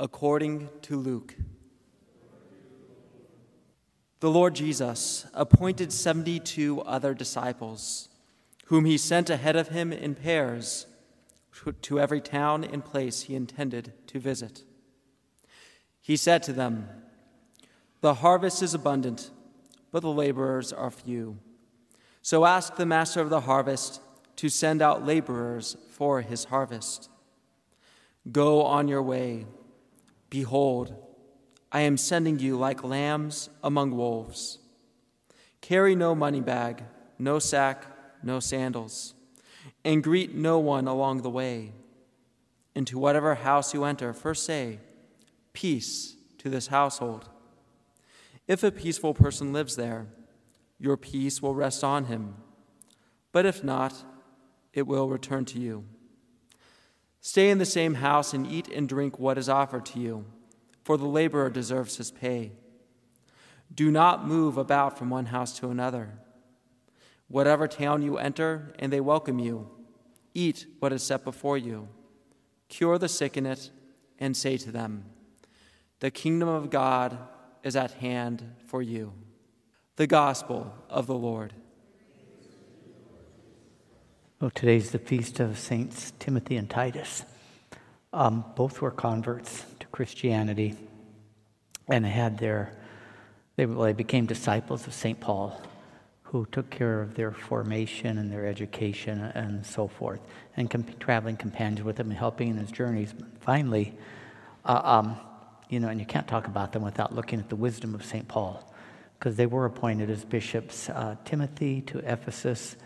according to Luke. The Lord Jesus appointed 72 other disciples, whom he sent ahead of him in pairs to every town and place he intended to visit. He said to them, The harvest is abundant, but the laborers are few. So ask the master of the harvest to send out laborers for his harvest. Go on your way. Behold, I am sending you like lambs among wolves. Carry no money bag, no sack, no sandals, and greet no one along the way. Into whatever house you enter, first say, Peace to this household. If a peaceful person lives there, your peace will rest on him. But if not, it will return to you. Stay in the same house and eat and drink what is offered to you, for the laborer deserves his pay. Do not move about from one house to another. Whatever town you enter and they welcome you, eat what is set before you. Cure the sick in it and say to them, The kingdom of God is at hand for you. The Gospel of the Lord. Well, today's the feast of Saints Timothy and Titus. Um, both were converts to Christianity and had their, they, well, they became disciples of St. Paul, who took care of their formation and their education and so forth, and traveling companions with him and helping in his journeys. Finally, uh, um, you know, and you can't talk about them without looking at the wisdom of St. Paul, because they were appointed as bishops uh, Timothy to Ephesus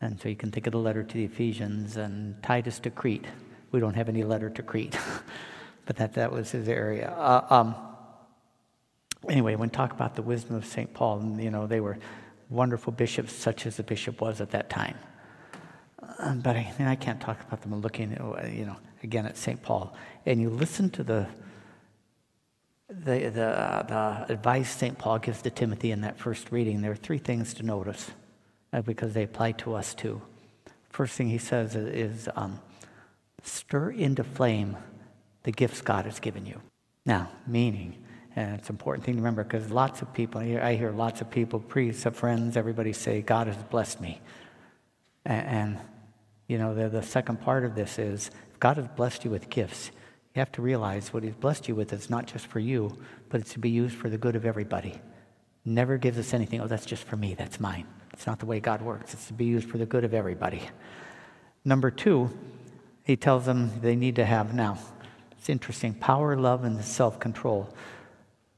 and so you can think of the letter to the Ephesians and Titus to Crete. We don't have any letter to Crete, but that, that was his area. Uh, um, anyway, when talk about the wisdom of St. Paul, you know, they were wonderful bishops, such as the bishop was at that time. Uh, but I, I can't talk about them looking, you know, again at St. Paul. And you listen to the, the, the, uh, the advice St. Paul gives to Timothy in that first reading. There are three things to notice uh, because they apply to us too. First thing he says is, um, stir into flame the gifts God has given you. Now, meaning, and it's an important thing to remember because lots of people, I hear lots of people, priests, friends, everybody say, God has blessed me. And, and you know, the, the second part of this is, if God has blessed you with gifts, you have to realize what He's blessed you with is not just for you, but it's to be used for the good of everybody. Never gives us anything, oh, that's just for me, that's mine. It's not the way God works. It's to be used for the good of everybody. Number two, he tells them they need to have now. It's interesting power, love, and self control.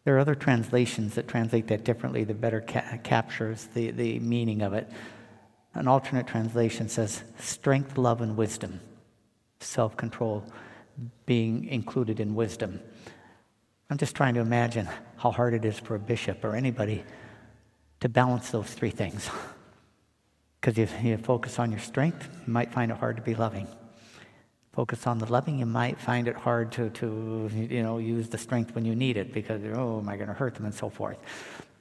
There are other translations that translate that differently that better ca- captures the, the meaning of it. An alternate translation says strength, love, and wisdom. Self control being included in wisdom. I'm just trying to imagine how hard it is for a bishop or anybody to balance those three things. Because if you focus on your strength, you might find it hard to be loving. Focus on the loving, you might find it hard to, to you know, use the strength when you need it because, oh, am I going to hurt them and so forth.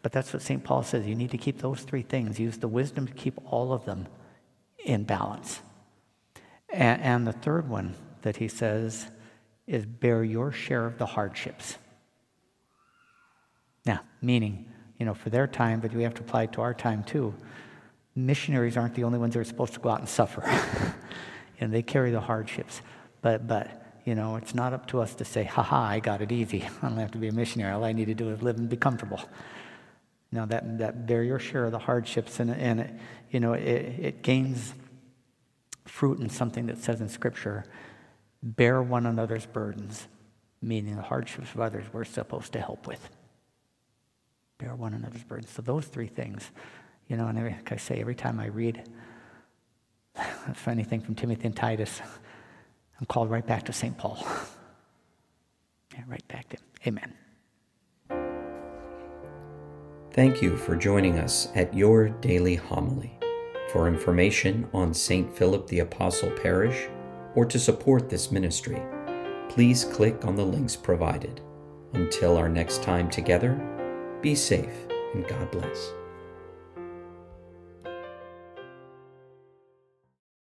But that's what St. Paul says. You need to keep those three things. Use the wisdom to keep all of them in balance. And, and the third one that he says is bear your share of the hardships. Now, meaning, you know, for their time, but we have to apply it to our time too. Missionaries aren't the only ones that are supposed to go out and suffer. and they carry the hardships. But, but, you know, it's not up to us to say, ha ha, I got it easy. I don't have to be a missionary. All I need to do is live and be comfortable. Now, that, that bear your share of the hardships, and, and it, you know, it, it gains fruit in something that says in Scripture bear one another's burdens, meaning the hardships of others we're supposed to help with bear one another's burdens. So those three things, you know, and like I say, every time I read anything from Timothy and Titus, I'm called right back to St. Paul. Yeah, right back to him. Amen. Thank you for joining us at your daily homily. For information on St. Philip the Apostle Parish or to support this ministry, please click on the links provided. Until our next time together, be safe and God bless.